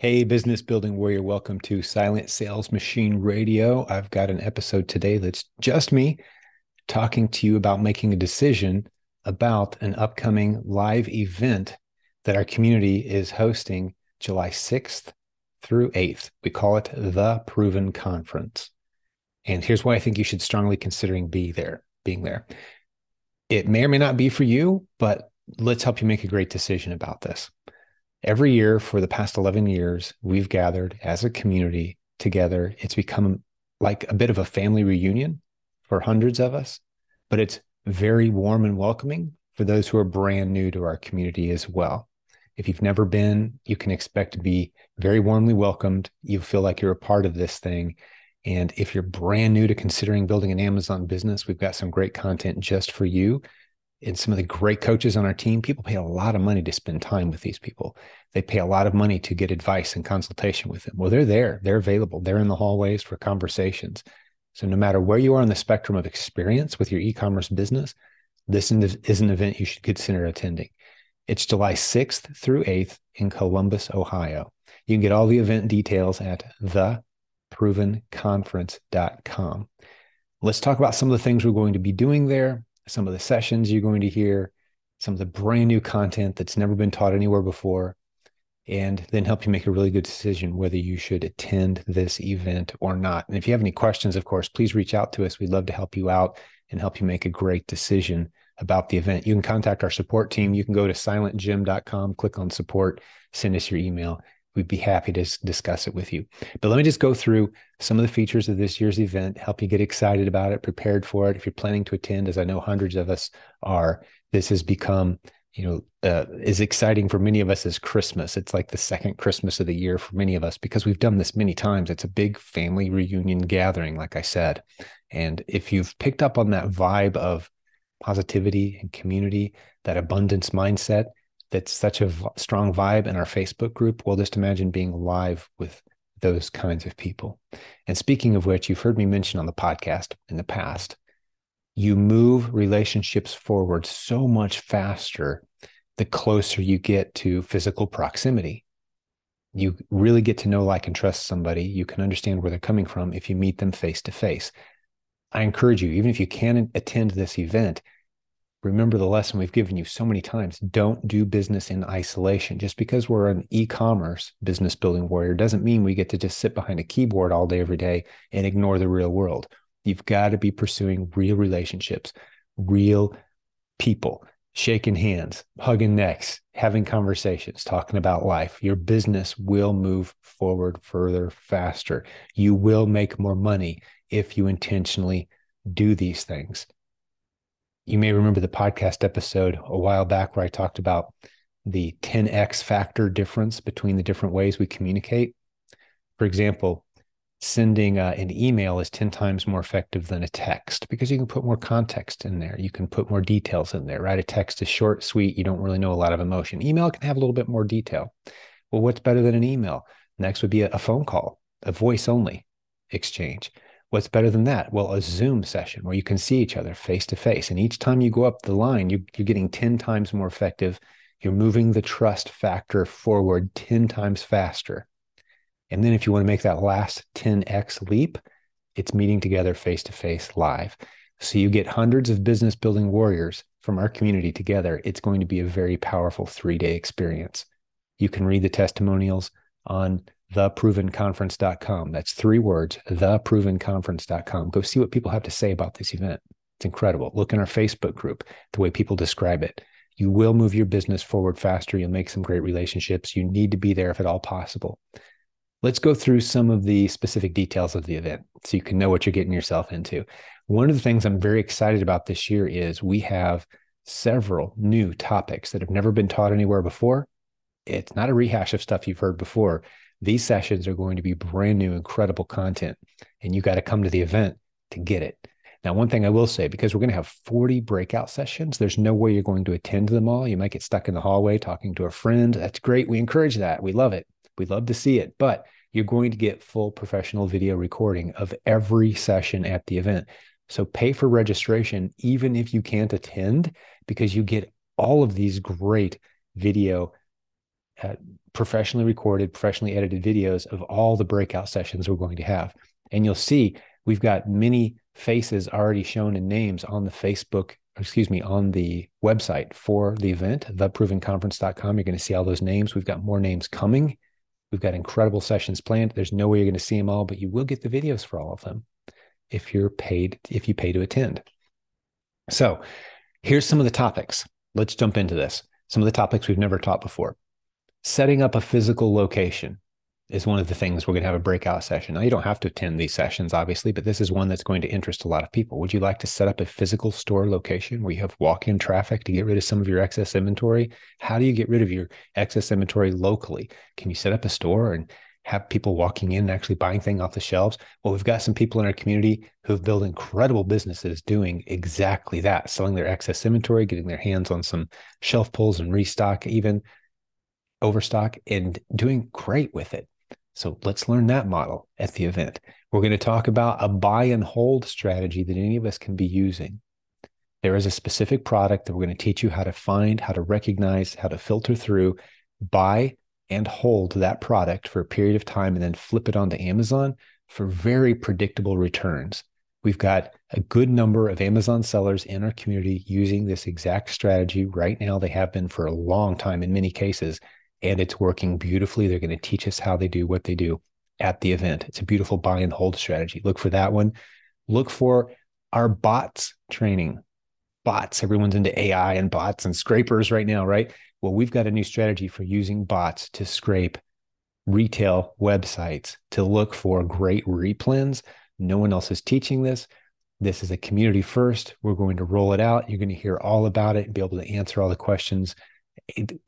Hey, business building warrior, welcome to Silent Sales Machine Radio. I've got an episode today that's just me talking to you about making a decision about an upcoming live event that our community is hosting July 6th through 8th. We call it the Proven Conference. And here's why I think you should strongly considering be there, being there. It may or may not be for you, but let's help you make a great decision about this. Every year for the past 11 years, we've gathered as a community together. It's become like a bit of a family reunion for hundreds of us, but it's very warm and welcoming for those who are brand new to our community as well. If you've never been, you can expect to be very warmly welcomed. You feel like you're a part of this thing. And if you're brand new to considering building an Amazon business, we've got some great content just for you and some of the great coaches on our team, people pay a lot of money to spend time with these people. They pay a lot of money to get advice and consultation with them. Well, they're there, they're available, they're in the hallways for conversations. So, no matter where you are on the spectrum of experience with your e commerce business, this is an event you should consider attending. It's July 6th through 8th in Columbus, Ohio. You can get all the event details at theprovenconference.com. Let's talk about some of the things we're going to be doing there some of the sessions you're going to hear, some of the brand new content that's never been taught anywhere before, and then help you make a really good decision whether you should attend this event or not. And if you have any questions, of course, please reach out to us. We'd love to help you out and help you make a great decision about the event. You can contact our support team. You can go to silentjim.com, click on support, send us your email, we'd be happy to discuss it with you. But let me just go through some of the features of this year's event, help you get excited about it, prepared for it. If you're planning to attend, as I know hundreds of us are, this has become, you know, uh, is exciting for many of us as Christmas. It's like the second Christmas of the year for many of us because we've done this many times. It's a big family reunion gathering, like I said. And if you've picked up on that vibe of positivity and community, that abundance mindset, that's such a strong vibe in our Facebook group. Well, just imagine being live with those kinds of people. And speaking of which, you've heard me mention on the podcast in the past, you move relationships forward so much faster the closer you get to physical proximity. You really get to know, like, and trust somebody. You can understand where they're coming from if you meet them face to face. I encourage you, even if you can't attend this event, remember the lesson we've given you so many times. Don't do business in isolation. Just because we're an e-commerce business building warrior doesn't mean we get to just sit behind a keyboard all day every day and ignore the real world. You've got to be pursuing real relationships real people shaking hands hugging necks having conversations talking about life. Your business will move forward further faster. You will make more money if you intentionally do these things you may remember the podcast episode a while back where I talked about the 10x factor difference between the different ways we communicate. For example, sending uh, an email is 10 times more effective than a text because you can put more context in there. You can put more details in there, right? A text is short, sweet. You don't really know a lot of emotion. Email can have a little bit more detail. Well, what's better than an email? Next would be a, a phone call, a voice only exchange. What's better than that? Well, a Zoom session where you can see each other face to face. And each time you go up the line, you, you're getting 10 times more effective. You're moving the trust factor forward 10 times faster. And then if you want to make that last 10x leap, it's meeting together face to face live. So you get hundreds of business building warriors from our community together. It's going to be a very powerful three day experience. You can read the testimonials on theprovenconference.com. That's three words, theprovenconference.com. Go see what people have to say about this event. It's incredible. Look in our Facebook group, the way people describe it. You will move your business forward faster. You'll make some great relationships. You need to be there if at all possible. Let's go through some of the specific details of the event so you can know what you're getting yourself into. One of the things I'm very excited about this year is we have several new topics that have never been taught anywhere before. It's not a rehash of stuff you've heard before. These sessions are going to be brand new, incredible content, and you got to come to the event to get it. Now, one thing I will say, because we're going to have 40 breakout sessions, there's no way you're going to attend them all. You might get stuck in the hallway talking to a friend. That's great. We encourage that. We love it. We love to see it. But you're going to get full professional video recording of every session at the event. So pay for registration, even if you can't attend, because you get all of these great video uh, professionally recorded, professionally edited videos of all the breakout sessions we're going to have. And you'll see we've got many faces already shown in names on the Facebook, excuse me, on the website for the event, theprovenconference.com. You're going to see all those names. We've got more names coming. We've got incredible sessions planned. There's no way you're going to see them all, but you will get the videos for all of them if you're paid, if you pay to attend. So here's some of the topics. Let's jump into this. Some of the topics we've never taught before. Setting up a physical location is one of the things we're going to have a breakout session. Now, you don't have to attend these sessions, obviously, but this is one that's going to interest a lot of people. Would you like to set up a physical store location where you have walk in traffic to get rid of some of your excess inventory? How do you get rid of your excess inventory locally? Can you set up a store and have people walking in and actually buying things off the shelves? Well, we've got some people in our community who've built incredible businesses doing exactly that, selling their excess inventory, getting their hands on some shelf pulls and restock, even overstock, and doing great with it. So let's learn that model at the event. We're going to talk about a buy and hold strategy that any of us can be using. There is a specific product that we're going to teach you how to find, how to recognize, how to filter through, buy and hold that product for a period of time, and then flip it onto Amazon for very predictable returns. We've got a good number of Amazon sellers in our community using this exact strategy right now. They have been for a long time in many cases and it's working beautifully. They're going to teach us how they do what they do at the event. It's a beautiful buy and hold strategy. Look for that one. Look for our bots training. Bots, everyone's into AI and bots and scrapers right now, right? Well, we've got a new strategy for using bots to scrape retail websites to look for great replens. No one else is teaching this. This is a community first. We're going to roll it out. You're going to hear all about it and be able to answer all the questions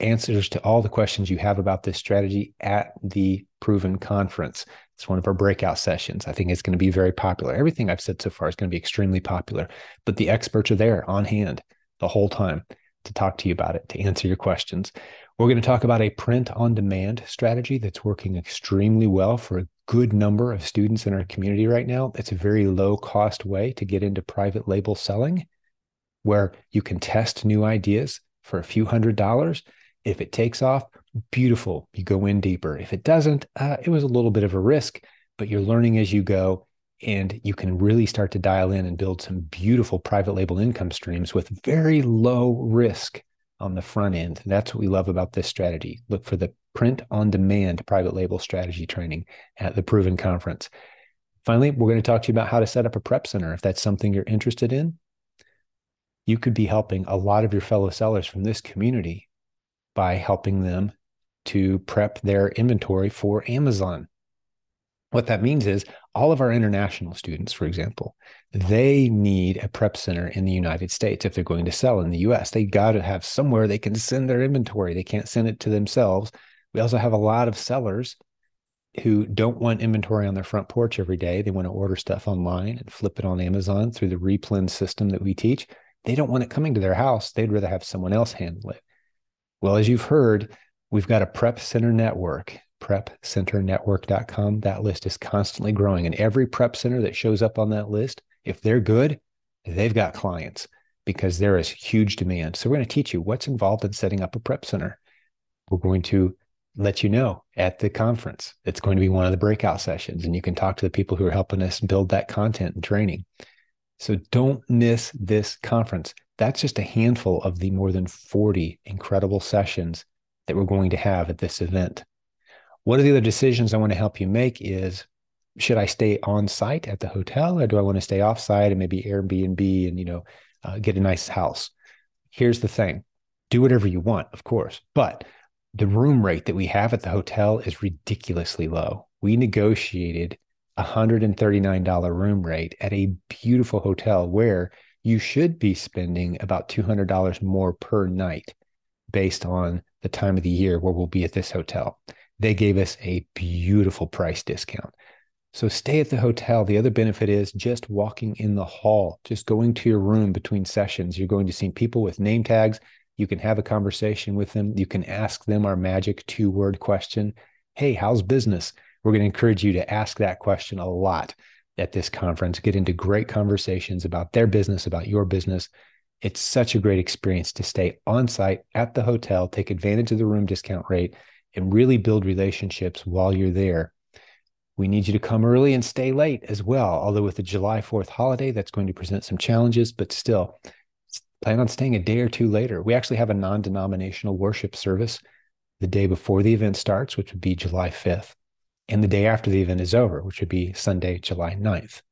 answers to all the questions you have about this strategy at the Proven Conference. It's one of our breakout sessions. I think it's going to be very popular. Everything I've said so far is going to be extremely popular, but the experts are there on hand the whole time to talk to you about it, to answer your questions. We're going to talk about a print on demand strategy that's working extremely well for a good number of students in our community right now. It's a very low cost way to get into private label selling where you can test new ideas for a few hundred dollars. If it takes off, beautiful. You go in deeper. If it doesn't, uh, it was a little bit of a risk, but you're learning as you go. And you can really start to dial in and build some beautiful private label income streams with very low risk on the front end. That's what we love about this strategy. Look for the print on demand private label strategy training at the Proven Conference. Finally, we're going to talk to you about how to set up a prep center if that's something you're interested in you could be helping a lot of your fellow sellers from this community by helping them to prep their inventory for Amazon. What that means is all of our international students, for example, they need a prep center in the United States if they're going to sell in the US. They got to have somewhere they can send their inventory. They can't send it to themselves. We also have a lot of sellers who don't want inventory on their front porch every day. They want to order stuff online and flip it on Amazon through the replen system that we teach they don't want it coming to their house. They'd rather have someone else handle it. Well, as you've heard, we've got a prep center network, prepcenternetwork.com. That list is constantly growing. And every prep center that shows up on that list, if they're good, they've got clients because there is huge demand. So we're going to teach you what's involved in setting up a prep center. We're going to let you know at the conference. It's going to be one of the breakout sessions, and you can talk to the people who are helping us build that content and training. So don't miss this conference. That's just a handful of the more than 40 incredible sessions that we're going to have at this event. One of the other decisions I want to help you make is should I stay on site at the hotel or do I want to stay off site and maybe Airbnb and, you know, uh, get a nice house? Here's the thing do whatever you want, of course, but the room rate that we have at the hotel is ridiculously low. We negotiated $139 room rate at a beautiful hotel where you should be spending about $200 more per night based on the time of the year where we'll be at this hotel. They gave us a beautiful price discount. So stay at the hotel. The other benefit is just walking in the hall, just going to your room between sessions. You're going to see people with name tags. You can have a conversation with them. You can ask them our magic two word question Hey, how's business? We're going to encourage you to ask that question a lot at this conference, get into great conversations about their business, about your business. It's such a great experience to stay on site at the hotel, take advantage of the room discount rate, and really build relationships while you're there. We need you to come early and stay late as well. Although with the July 4th holiday, that's going to present some challenges, but still, plan on staying a day or two later. We actually have a non denominational worship service the day before the event starts, which would be July 5th, and the day after the event is over, which would be Sunday, July 9th.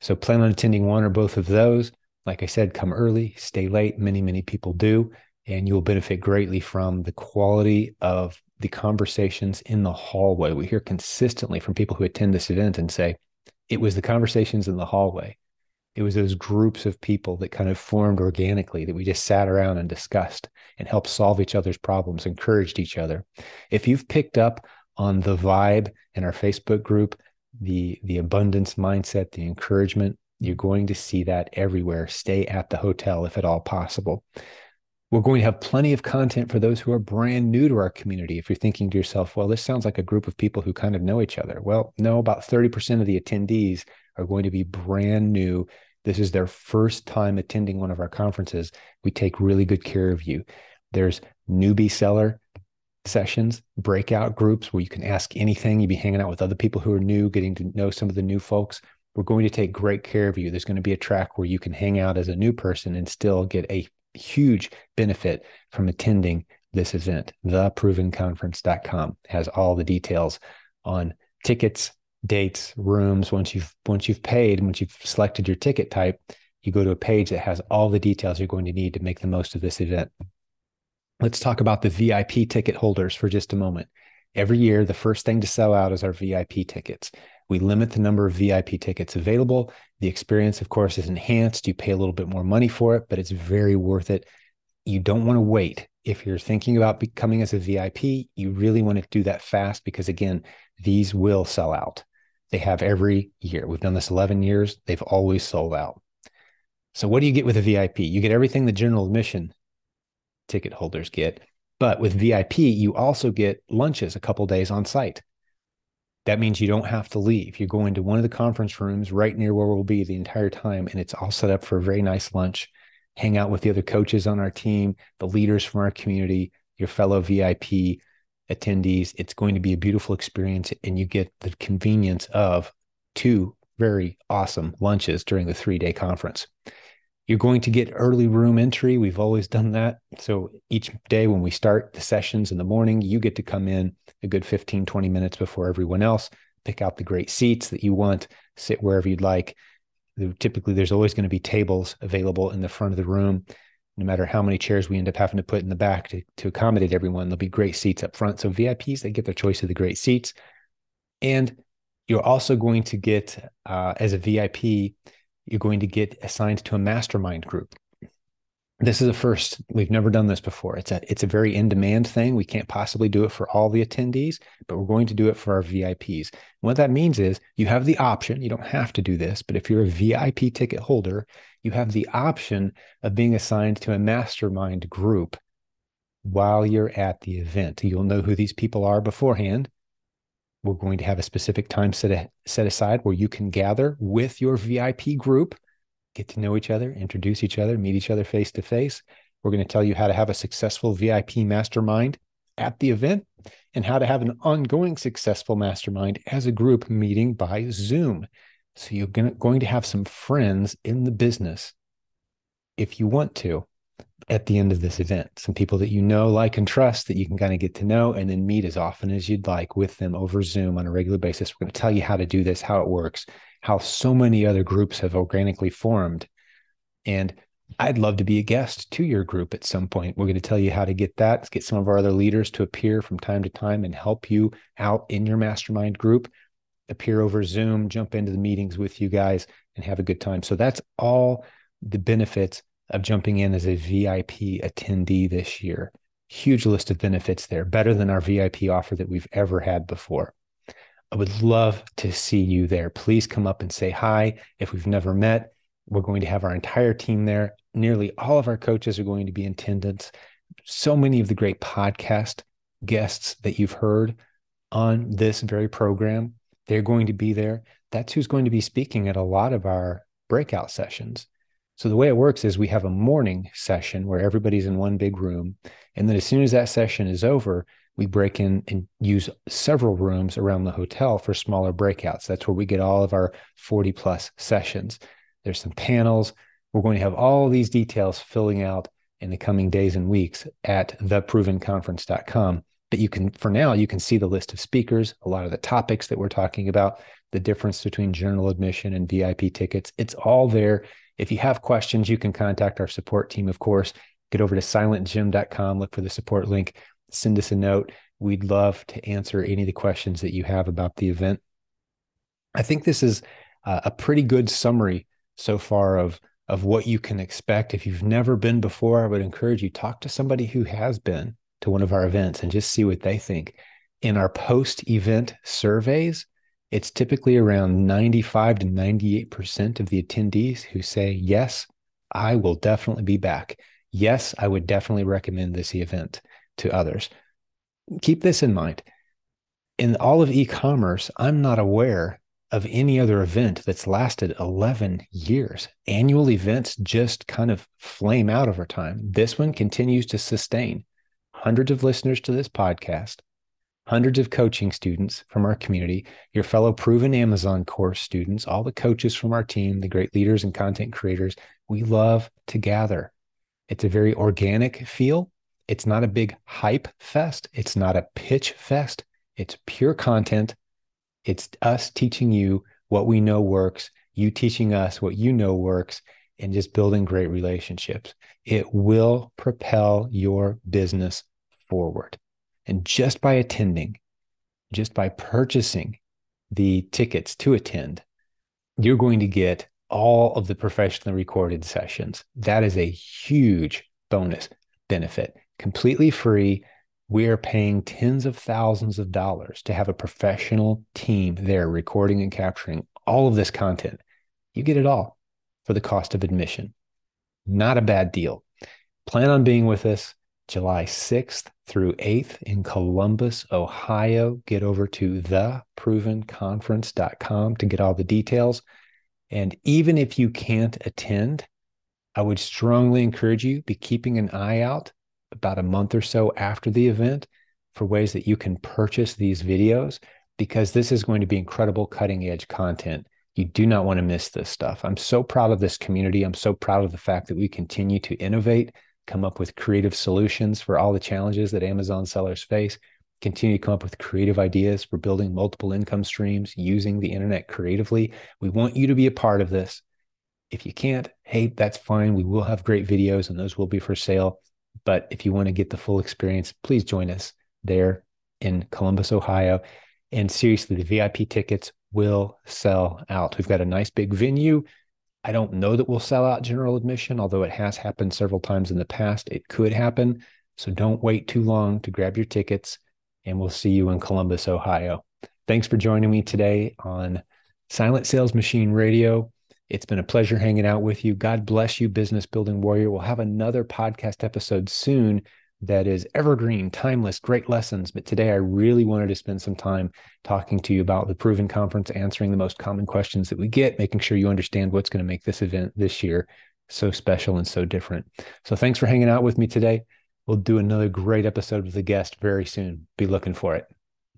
So plan on attending one or both of those. Like I said, come early, stay late. Many, many people do. And you will benefit greatly from the quality of the conversations in the hallway. We hear consistently from people who attend this event and say, it was the conversations in the hallway. It was those groups of people that kind of formed organically that we just sat around and discussed and helped solve each other's problems, encouraged each other. If you've picked up on the vibe in our Facebook group, the the abundance mindset, the encouragement, you're going to see that everywhere. Stay at the hotel if at all possible. We're going to have plenty of content for those who are brand new to our community. If you're thinking to yourself, well, this sounds like a group of people who kind of know each other. Well, no, about 30% of the attendees are going to be brand new. This is their first time attending one of our conferences. We take really good care of you. There's newbie seller sessions, breakout groups where you can ask anything. You'll be hanging out with other people who are new, getting to know some of the new folks. We're going to take great care of you. There's going to be a track where you can hang out as a new person and still get a huge benefit from attending this event. Theprovenconference.com has all the details on tickets, dates, rooms. Once you've once you've paid, once you've selected your ticket type, you go to a page that has all the details you're going to need to make the most of this event. Let's talk about the VIP ticket holders for just a moment. Every year, the first thing to sell out is our VIP tickets. We limit the number of VIP tickets available. The experience, of course, is enhanced. You pay a little bit more money for it, but it's very worth it. You don't want to wait. If you're thinking about becoming as a VIP, you really want to do that fast because, again, these will sell out. They have every year. We've done this 11 years, they've always sold out. So, what do you get with a VIP? You get everything the general admission ticket holders get. But with VIP, you also get lunches a couple days on site. That means you don't have to leave. You go into one of the conference rooms right near where we'll be the entire time, and it's all set up for a very nice lunch. Hang out with the other coaches on our team, the leaders from our community, your fellow VIP attendees. It's going to be a beautiful experience, and you get the convenience of two very awesome lunches during the three day conference. You're going to get early room entry. We've always done that. So each day when we start the sessions in the morning, you get to come in a good 15, 20 minutes before everyone else, pick out the great seats that you want, sit wherever you'd like. Typically, there's always going to be tables available in the front of the room. No matter how many chairs we end up having to put in the back to, to accommodate everyone, there'll be great seats up front. So VIPs, they get their choice of the great seats. And you're also going to get, uh, as a VIP, you're going to get assigned to a mastermind group. This is a first. We've never done this before. It's a it's a very in demand thing. We can't possibly do it for all the attendees, but we're going to do it for our VIPs. And what that means is you have the option. You don't have to do this, but if you're a VIP ticket holder, you have the option of being assigned to a mastermind group while you're at the event. You'll know who these people are beforehand we're going to have a specific time set, set aside where you can gather with your VIP group, get to know each other, introduce each other, meet each other face to face. We're going to tell you how to have a successful VIP mastermind at the event and how to have an ongoing successful mastermind as a group meeting by Zoom. So you're going to have some friends in the business if you want to at the end of this event. Some people that you know, like, and trust that you can kind of get to know and then meet as often as you'd like with them over Zoom on a regular basis. We're going to tell you how to do this, how it works, how so many other groups have organically formed. And I'd love to be a guest to your group at some point. We're going to tell you how to get that, Let's get some of our other leaders to appear from time to time and help you out in your mastermind group, appear over Zoom, jump into the meetings with you guys, and have a good time. So that's all the benefits of jumping in as a VIP attendee this year. Huge list of benefits there, better than our VIP offer that we've ever had before. I would love to see you there. Please come up and say hi. If we've never met, we're going to have our entire team there. Nearly all of our coaches are going to be in attendance. So many of the great podcast guests that you've heard on this very program, they're going to be there. That's who's going to be speaking at a lot of our breakout sessions. So the way it works is we have a morning session where everybody's in one big room. And then as soon as that session is over, we break in and use several rooms around the hotel for smaller breakouts. That's where we get all of our 40 plus sessions. There's some panels. We're going to have all these details filling out in the coming days and weeks at theprovenconference.com. But you can, for now, you can see the list of speakers, a lot of the topics that we're talking about, the difference between general admission and VIP tickets. It's all there. If you have questions, you can contact our support team, of course. Get over to silentjim.com, look for the support link, send us a note. We'd love to answer any of the questions that you have about the event. I think this is a pretty good summary so far of of what you can expect. If you've never been before, I would encourage you talk to somebody who has been to one of our events and just see what they think. In our post-event surveys, it's typically around 95 to 98% of the attendees who say, Yes, I will definitely be back. Yes, I would definitely recommend this event to others. Keep this in mind. In all of e commerce, I'm not aware of any other event that's lasted 11 years. Annual events just kind of flame out over time. This one continues to sustain hundreds of listeners to this podcast, hundreds of coaching students from our community, your fellow proven Amazon course students, all the coaches from our team, the great leaders and content creators. We love to gather. It's a very organic feel. It's not a big hype fest. It's not a pitch fest. It's pure content it's us teaching you what we know works, you teaching us what you know works, and just building great relationships. It will propel your business forward. And just by attending, just by purchasing the tickets to attend, you're going to get all of the professionally recorded sessions. That is a huge bonus benefit, completely free we are paying tens of thousands of dollars to have a professional team there recording and capturing all of this content. You get it all for the cost of admission. Not a bad deal. Plan on being with us July 6th through 8th in Columbus, Ohio. Get over to theprovenconference.com to get all the details. And even if you can't attend, I would strongly encourage you be keeping an eye out about a month or so after the event for ways that you can purchase these videos because this is going to be incredible cutting edge content. You do not want to miss this stuff. I'm so proud of this community. I'm so proud of the fact that we continue to innovate, come up with creative solutions for all the challenges that Amazon sellers face, continue to come up with creative ideas for building multiple income streams using the internet creatively. We want you to be a part of this. If you can't, hey, that's fine. We will have great videos and those will be for sale. But if you want to get the full experience, please join us there in Columbus, Ohio. And seriously, the VIP tickets will sell out. We've got a nice big venue. I don't know that we'll sell out general admission, although it has happened several times in the past. It could happen. So don't wait too long to grab your tickets, and we'll see you in Columbus, Ohio. Thanks for joining me today on Silent Sales Machine Radio. It's been a pleasure hanging out with you. God bless you, business building warrior. We'll have another podcast episode soon that is evergreen, timeless, great lessons. But today I really wanted to spend some time talking to you about the Proven Conference, answering the most common questions that we get, making sure you understand what's going to make this event this year so special and so different. So thanks for hanging out with me today. We'll do another great episode with a guest very soon. Be looking for it.